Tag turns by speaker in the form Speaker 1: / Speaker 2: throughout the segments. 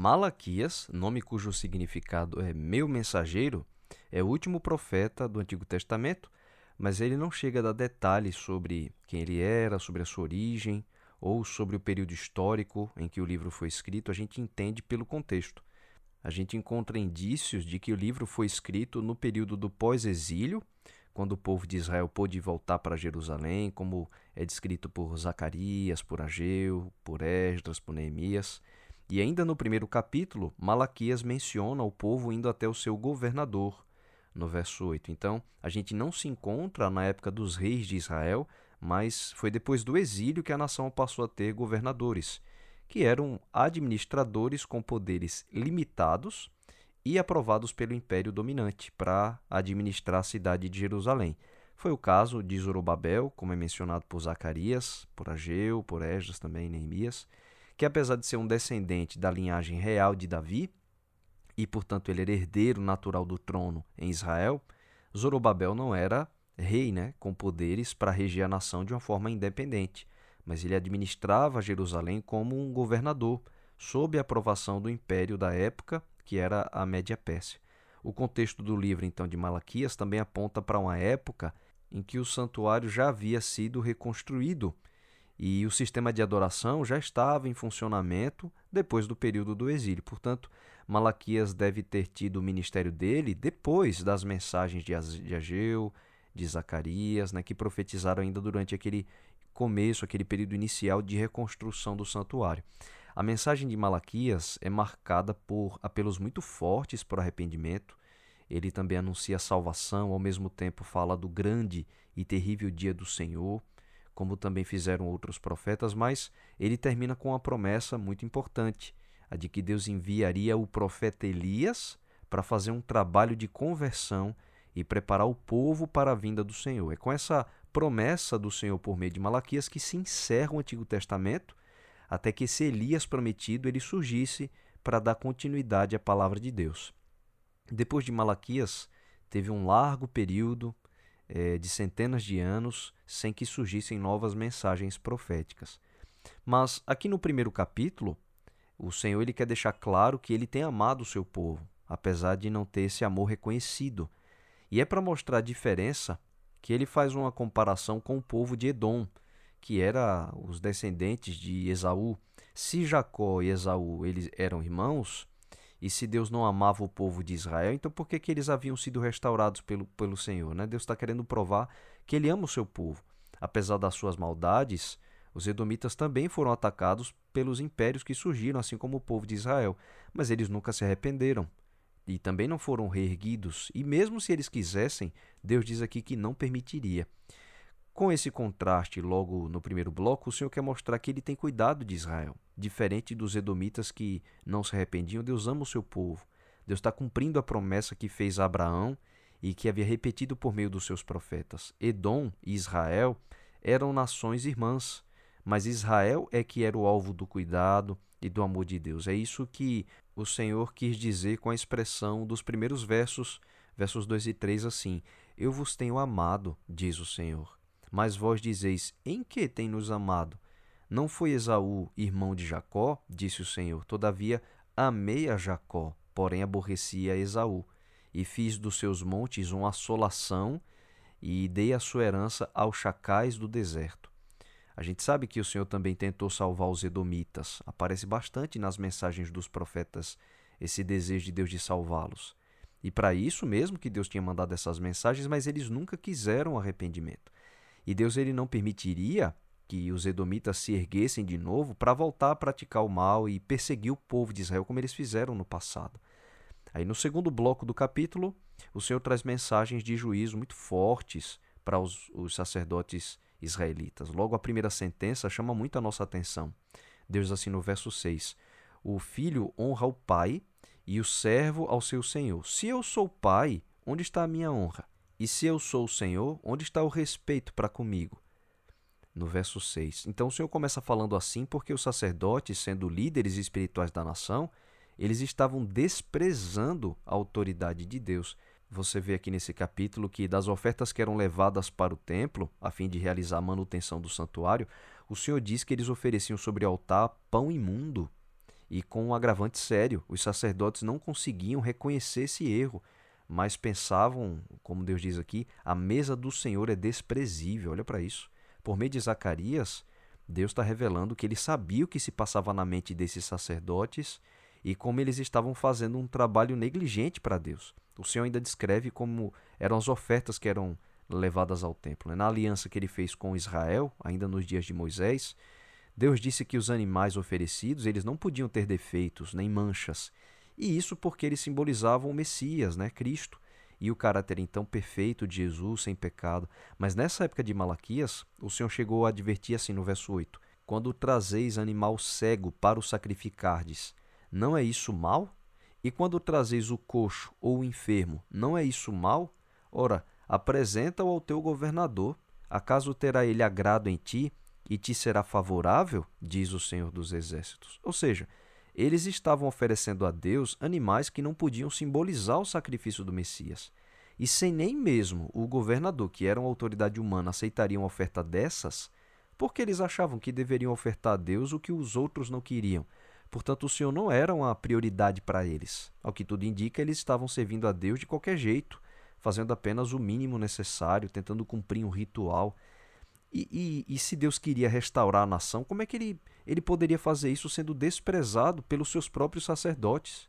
Speaker 1: Malaquias, nome cujo significado é meu mensageiro, é o último profeta do Antigo Testamento, mas ele não chega a dar detalhes sobre quem ele era, sobre a sua origem ou sobre o período histórico em que o livro foi escrito. A gente entende pelo contexto. A gente encontra indícios de que o livro foi escrito no período do pós-exílio, quando o povo de Israel pôde voltar para Jerusalém, como é descrito por Zacarias, por Ageu, por Esdras, por Neemias. E ainda no primeiro capítulo, Malaquias menciona o povo indo até o seu governador, no verso 8. Então, a gente não se encontra na época dos reis de Israel, mas foi depois do exílio que a nação passou a ter governadores, que eram administradores com poderes limitados e aprovados pelo império dominante para administrar a cidade de Jerusalém. Foi o caso de Zorobabel, como é mencionado por Zacarias, por Ageu, por Esdras também, Neemias que apesar de ser um descendente da linhagem real de Davi, e portanto ele era herdeiro natural do trono em Israel, Zorobabel não era rei, né, com poderes para reger a nação de uma forma independente, mas ele administrava Jerusalém como um governador, sob a aprovação do império da época, que era a Média Pérsia. O contexto do livro então de Malaquias também aponta para uma época em que o santuário já havia sido reconstruído e o sistema de adoração já estava em funcionamento depois do período do exílio. Portanto, Malaquias deve ter tido o ministério dele depois das mensagens de Ageu, de Zacarias, né, que profetizaram ainda durante aquele começo, aquele período inicial de reconstrução do santuário. A mensagem de Malaquias é marcada por apelos muito fortes para o arrependimento. Ele também anuncia a salvação, ao mesmo tempo fala do grande e terrível dia do Senhor como também fizeram outros profetas, mas ele termina com uma promessa muito importante, a de que Deus enviaria o profeta Elias para fazer um trabalho de conversão e preparar o povo para a vinda do Senhor. É com essa promessa do Senhor por meio de Malaquias que se encerra o Antigo Testamento, até que esse Elias prometido ele surgisse para dar continuidade à palavra de Deus. Depois de Malaquias, teve um largo período é, de centenas de anos sem que surgissem novas mensagens proféticas. Mas aqui no primeiro capítulo, o Senhor ele quer deixar claro que ele tem amado o seu povo, apesar de não ter esse amor reconhecido. E é para mostrar a diferença que ele faz uma comparação com o povo de Edom, que era os descendentes de Esaú. Se Jacó e Esaú eles eram irmãos, e se Deus não amava o povo de Israel, então por que, que eles haviam sido restaurados pelo, pelo Senhor? Né? Deus está querendo provar que ele ama o seu povo. Apesar das suas maldades, os edomitas também foram atacados pelos impérios que surgiram, assim como o povo de Israel. Mas eles nunca se arrependeram e também não foram reerguidos. E mesmo se eles quisessem, Deus diz aqui que não permitiria. Com esse contraste, logo no primeiro bloco, o Senhor quer mostrar que ele tem cuidado de Israel. Diferente dos edomitas que não se arrependiam, Deus ama o seu povo. Deus está cumprindo a promessa que fez a Abraão e que havia repetido por meio dos seus profetas. Edom e Israel eram nações irmãs, mas Israel é que era o alvo do cuidado e do amor de Deus. É isso que o Senhor quis dizer com a expressão dos primeiros versos, versos 2 e 3 assim: Eu vos tenho amado, diz o Senhor. Mas vós dizeis: Em que tem nos amado? Não foi Esaú irmão de Jacó? Disse o Senhor. Todavia amei a Jacó, porém aborreci a Esaú, e fiz dos seus montes uma assolação, e dei a sua herança aos chacais do deserto. A gente sabe que o Senhor também tentou salvar os edomitas. Aparece bastante nas mensagens dos profetas esse desejo de Deus de salvá-los. E para isso mesmo que Deus tinha mandado essas mensagens, mas eles nunca quiseram arrependimento. E Deus ele não permitiria que os edomitas se erguessem de novo para voltar a praticar o mal e perseguir o povo de Israel como eles fizeram no passado. Aí no segundo bloco do capítulo, o Senhor traz mensagens de juízo muito fortes para os, os sacerdotes israelitas. Logo a primeira sentença chama muito a nossa atenção. Deus assim no verso 6: O filho honra o pai e o servo ao seu senhor. Se eu sou pai, onde está a minha honra? E se eu sou o Senhor, onde está o respeito para comigo? No verso 6. Então o Senhor começa falando assim porque os sacerdotes, sendo líderes espirituais da nação, eles estavam desprezando a autoridade de Deus. Você vê aqui nesse capítulo que das ofertas que eram levadas para o templo, a fim de realizar a manutenção do santuário, o Senhor diz que eles ofereciam sobre o altar pão imundo E com um agravante sério, os sacerdotes não conseguiam reconhecer esse erro, mas pensavam, como Deus diz aqui, a mesa do Senhor é desprezível. Olha para isso. Por meio de Zacarias, Deus está revelando que ele sabia o que se passava na mente desses sacerdotes e como eles estavam fazendo um trabalho negligente para Deus. O Senhor ainda descreve como eram as ofertas que eram levadas ao templo. Né? Na aliança que ele fez com Israel, ainda nos dias de Moisés, Deus disse que os animais oferecidos eles não podiam ter defeitos nem manchas. E isso porque eles simbolizavam o Messias, né, Cristo, e o caráter então perfeito de Jesus sem pecado. Mas nessa época de Malaquias, o Senhor chegou a advertir assim no verso 8: Quando trazeis animal cego para o sacrificardes, não é isso mal? E quando trazeis o coxo ou o enfermo, não é isso mal? Ora, apresenta-o ao teu governador. Acaso terá ele agrado em ti e te será favorável? Diz o Senhor dos Exércitos. Ou seja, eles estavam oferecendo a Deus animais que não podiam simbolizar o sacrifício do Messias. E sem nem mesmo o governador, que era uma autoridade humana, aceitaria uma oferta dessas, porque eles achavam que deveriam ofertar a Deus o que os outros não queriam, Portanto, o Senhor não era uma prioridade para eles. Ao que tudo indica, eles estavam servindo a Deus de qualquer jeito, fazendo apenas o mínimo necessário, tentando cumprir um ritual. E, e, e, se Deus queria restaurar a nação, como é que ele, ele poderia fazer isso sendo desprezado pelos seus próprios sacerdotes?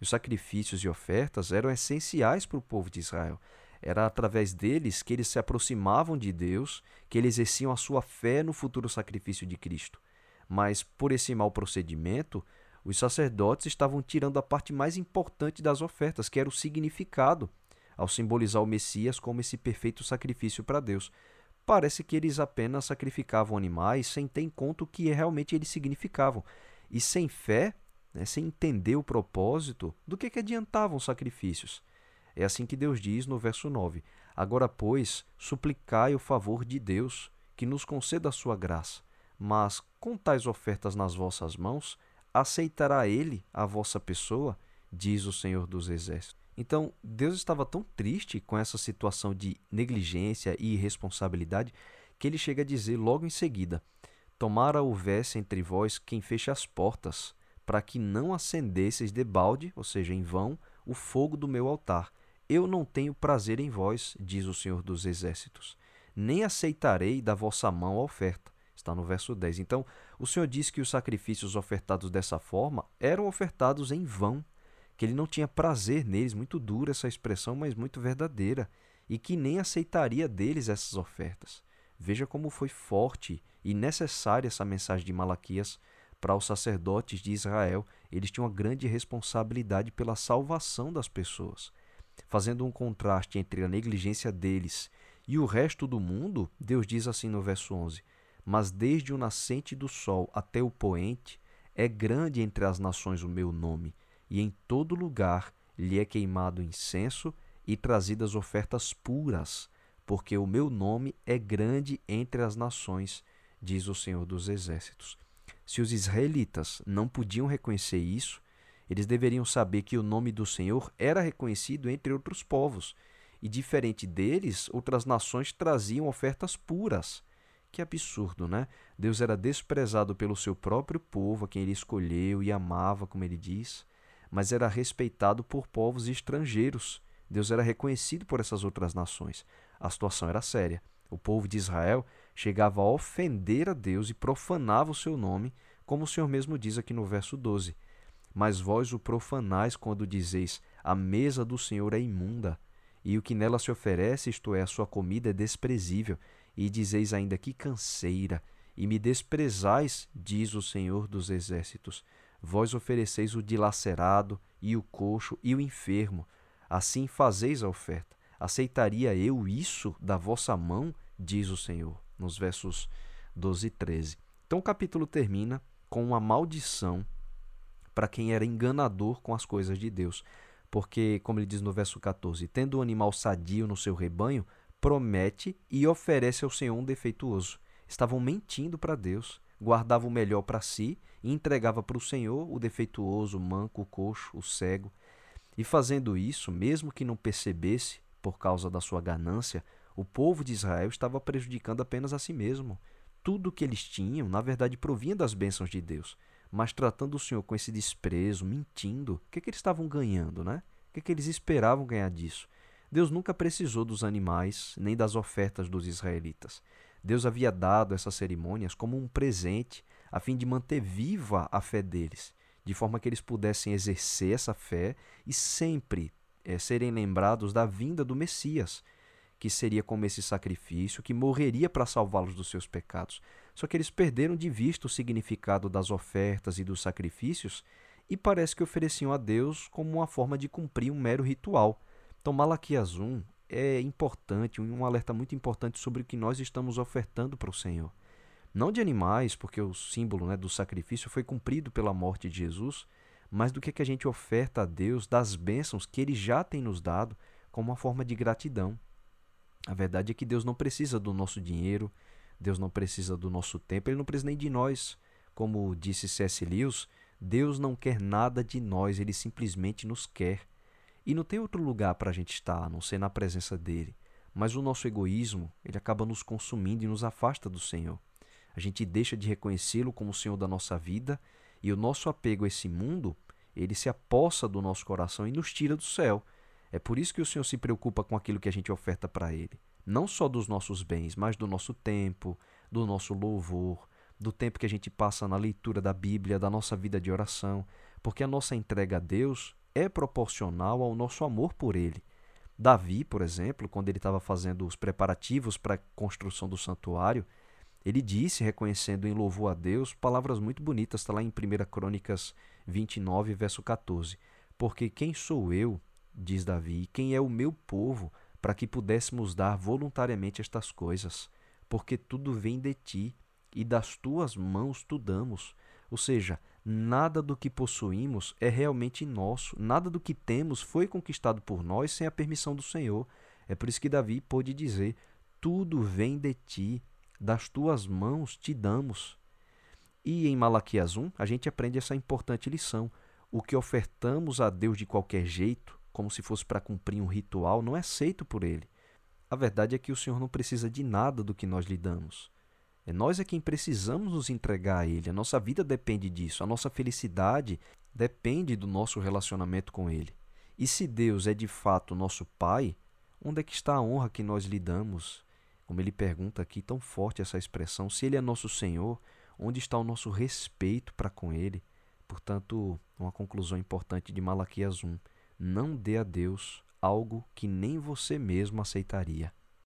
Speaker 1: Os sacrifícios e ofertas eram essenciais para o povo de Israel. Era através deles que eles se aproximavam de Deus, que eles exerciam a sua fé no futuro sacrifício de Cristo. Mas por esse mau procedimento, os sacerdotes estavam tirando a parte mais importante das ofertas, que era o significado, ao simbolizar o Messias como esse perfeito sacrifício para Deus. Parece que eles apenas sacrificavam animais sem ter em conta o que realmente eles significavam. E sem fé, né, sem entender o propósito, do que, que adiantavam os sacrifícios? É assim que Deus diz no verso 9: Agora, pois, suplicai o favor de Deus, que nos conceda a sua graça mas com tais ofertas nas vossas mãos, aceitará ele a vossa pessoa, diz o Senhor dos Exércitos. Então, Deus estava tão triste com essa situação de negligência e irresponsabilidade que ele chega a dizer logo em seguida: Tomara houvesse entre vós quem feche as portas, para que não acendesseis debalde, ou seja, em vão, o fogo do meu altar. Eu não tenho prazer em vós, diz o Senhor dos Exércitos, nem aceitarei da vossa mão a oferta. Está no verso 10. Então, o Senhor diz que os sacrifícios ofertados dessa forma eram ofertados em vão, que ele não tinha prazer neles, muito dura essa expressão, mas muito verdadeira, e que nem aceitaria deles essas ofertas. Veja como foi forte e necessária essa mensagem de Malaquias para os sacerdotes de Israel. Eles tinham uma grande responsabilidade pela salvação das pessoas. Fazendo um contraste entre a negligência deles e o resto do mundo, Deus diz assim no verso 11: mas desde o nascente do sol até o poente, é grande entre as nações o meu nome, e em todo lugar lhe é queimado incenso e trazidas ofertas puras, porque o meu nome é grande entre as nações, diz o Senhor dos Exércitos. Se os israelitas não podiam reconhecer isso, eles deveriam saber que o nome do Senhor era reconhecido entre outros povos, e diferente deles, outras nações traziam ofertas puras. Que absurdo, né? Deus era desprezado pelo seu próprio povo, a quem ele escolheu e amava, como ele diz, mas era respeitado por povos estrangeiros. Deus era reconhecido por essas outras nações. A situação era séria. O povo de Israel chegava a ofender a Deus e profanava o seu nome, como o Senhor mesmo diz aqui no verso 12. Mas vós o profanais quando dizeis: A mesa do Senhor é imunda, e o que nela se oferece, isto é, a sua comida, é desprezível e dizeis ainda que canseira, e me desprezais, diz o Senhor dos Exércitos. Vós ofereceis o dilacerado, e o coxo, e o enfermo. Assim fazeis a oferta. Aceitaria eu isso da vossa mão? Diz o Senhor, nos versos 12 e 13. Então o capítulo termina com uma maldição para quem era enganador com as coisas de Deus. Porque, como ele diz no verso 14, tendo o um animal sadio no seu rebanho, promete e oferece ao Senhor um defeituoso. Estavam mentindo para Deus, guardavam o melhor para si e entregava para o Senhor o defeituoso, o manco, o coxo, o cego. E fazendo isso, mesmo que não percebesse, por causa da sua ganância, o povo de Israel estava prejudicando apenas a si mesmo. Tudo o que eles tinham, na verdade, provinha das bênçãos de Deus, mas tratando o Senhor com esse desprezo, mentindo, o que, que eles estavam ganhando, né? O que, que eles esperavam ganhar disso? Deus nunca precisou dos animais nem das ofertas dos israelitas. Deus havia dado essas cerimônias como um presente a fim de manter viva a fé deles, de forma que eles pudessem exercer essa fé e sempre é, serem lembrados da vinda do Messias, que seria como esse sacrifício, que morreria para salvá-los dos seus pecados. Só que eles perderam de vista o significado das ofertas e dos sacrifícios e parece que ofereciam a Deus como uma forma de cumprir um mero ritual. Então, Malaquias 1 é importante, um alerta muito importante sobre o que nós estamos ofertando para o Senhor. Não de animais, porque o símbolo né, do sacrifício foi cumprido pela morte de Jesus, mas do que, que a gente oferta a Deus, das bênçãos que Ele já tem nos dado, como uma forma de gratidão. A verdade é que Deus não precisa do nosso dinheiro, Deus não precisa do nosso tempo, Ele não precisa nem de nós. Como disse C.S. Lewis, Deus não quer nada de nós, Ele simplesmente nos quer. E não tem outro lugar para a gente estar, a não ser na presença dEle. Mas o nosso egoísmo, ele acaba nos consumindo e nos afasta do Senhor. A gente deixa de reconhecê-lo como o Senhor da nossa vida e o nosso apego a esse mundo, ele se apossa do nosso coração e nos tira do céu. É por isso que o Senhor se preocupa com aquilo que a gente oferta para Ele. Não só dos nossos bens, mas do nosso tempo, do nosso louvor, do tempo que a gente passa na leitura da Bíblia, da nossa vida de oração, porque a nossa entrega a Deus é proporcional ao nosso amor por Ele. Davi, por exemplo, quando ele estava fazendo os preparativos para a construção do santuário, ele disse, reconhecendo em louvor a Deus, palavras muito bonitas, está lá em 1 Crônicas 29, verso 14. Porque quem sou eu, diz Davi, quem é o meu povo, para que pudéssemos dar voluntariamente estas coisas? Porque tudo vem de ti, e das tuas mãos tu damos. Ou seja, nada do que possuímos é realmente nosso, nada do que temos foi conquistado por nós sem a permissão do Senhor. É por isso que Davi pôde dizer: Tudo vem de ti, das tuas mãos te damos. E em Malaquias 1, a gente aprende essa importante lição. O que ofertamos a Deus de qualquer jeito, como se fosse para cumprir um ritual, não é aceito por Ele. A verdade é que o Senhor não precisa de nada do que nós lhe damos. É nós é quem precisamos nos entregar a Ele. A nossa vida depende disso. A nossa felicidade depende do nosso relacionamento com Ele. E se Deus é de fato nosso Pai, onde é que está a honra que nós lhe damos? Como ele pergunta aqui, tão forte essa expressão, se ele é nosso Senhor, onde está o nosso respeito para com ele? Portanto, uma conclusão importante de Malaquias 1: não dê a Deus algo que nem você mesmo aceitaria.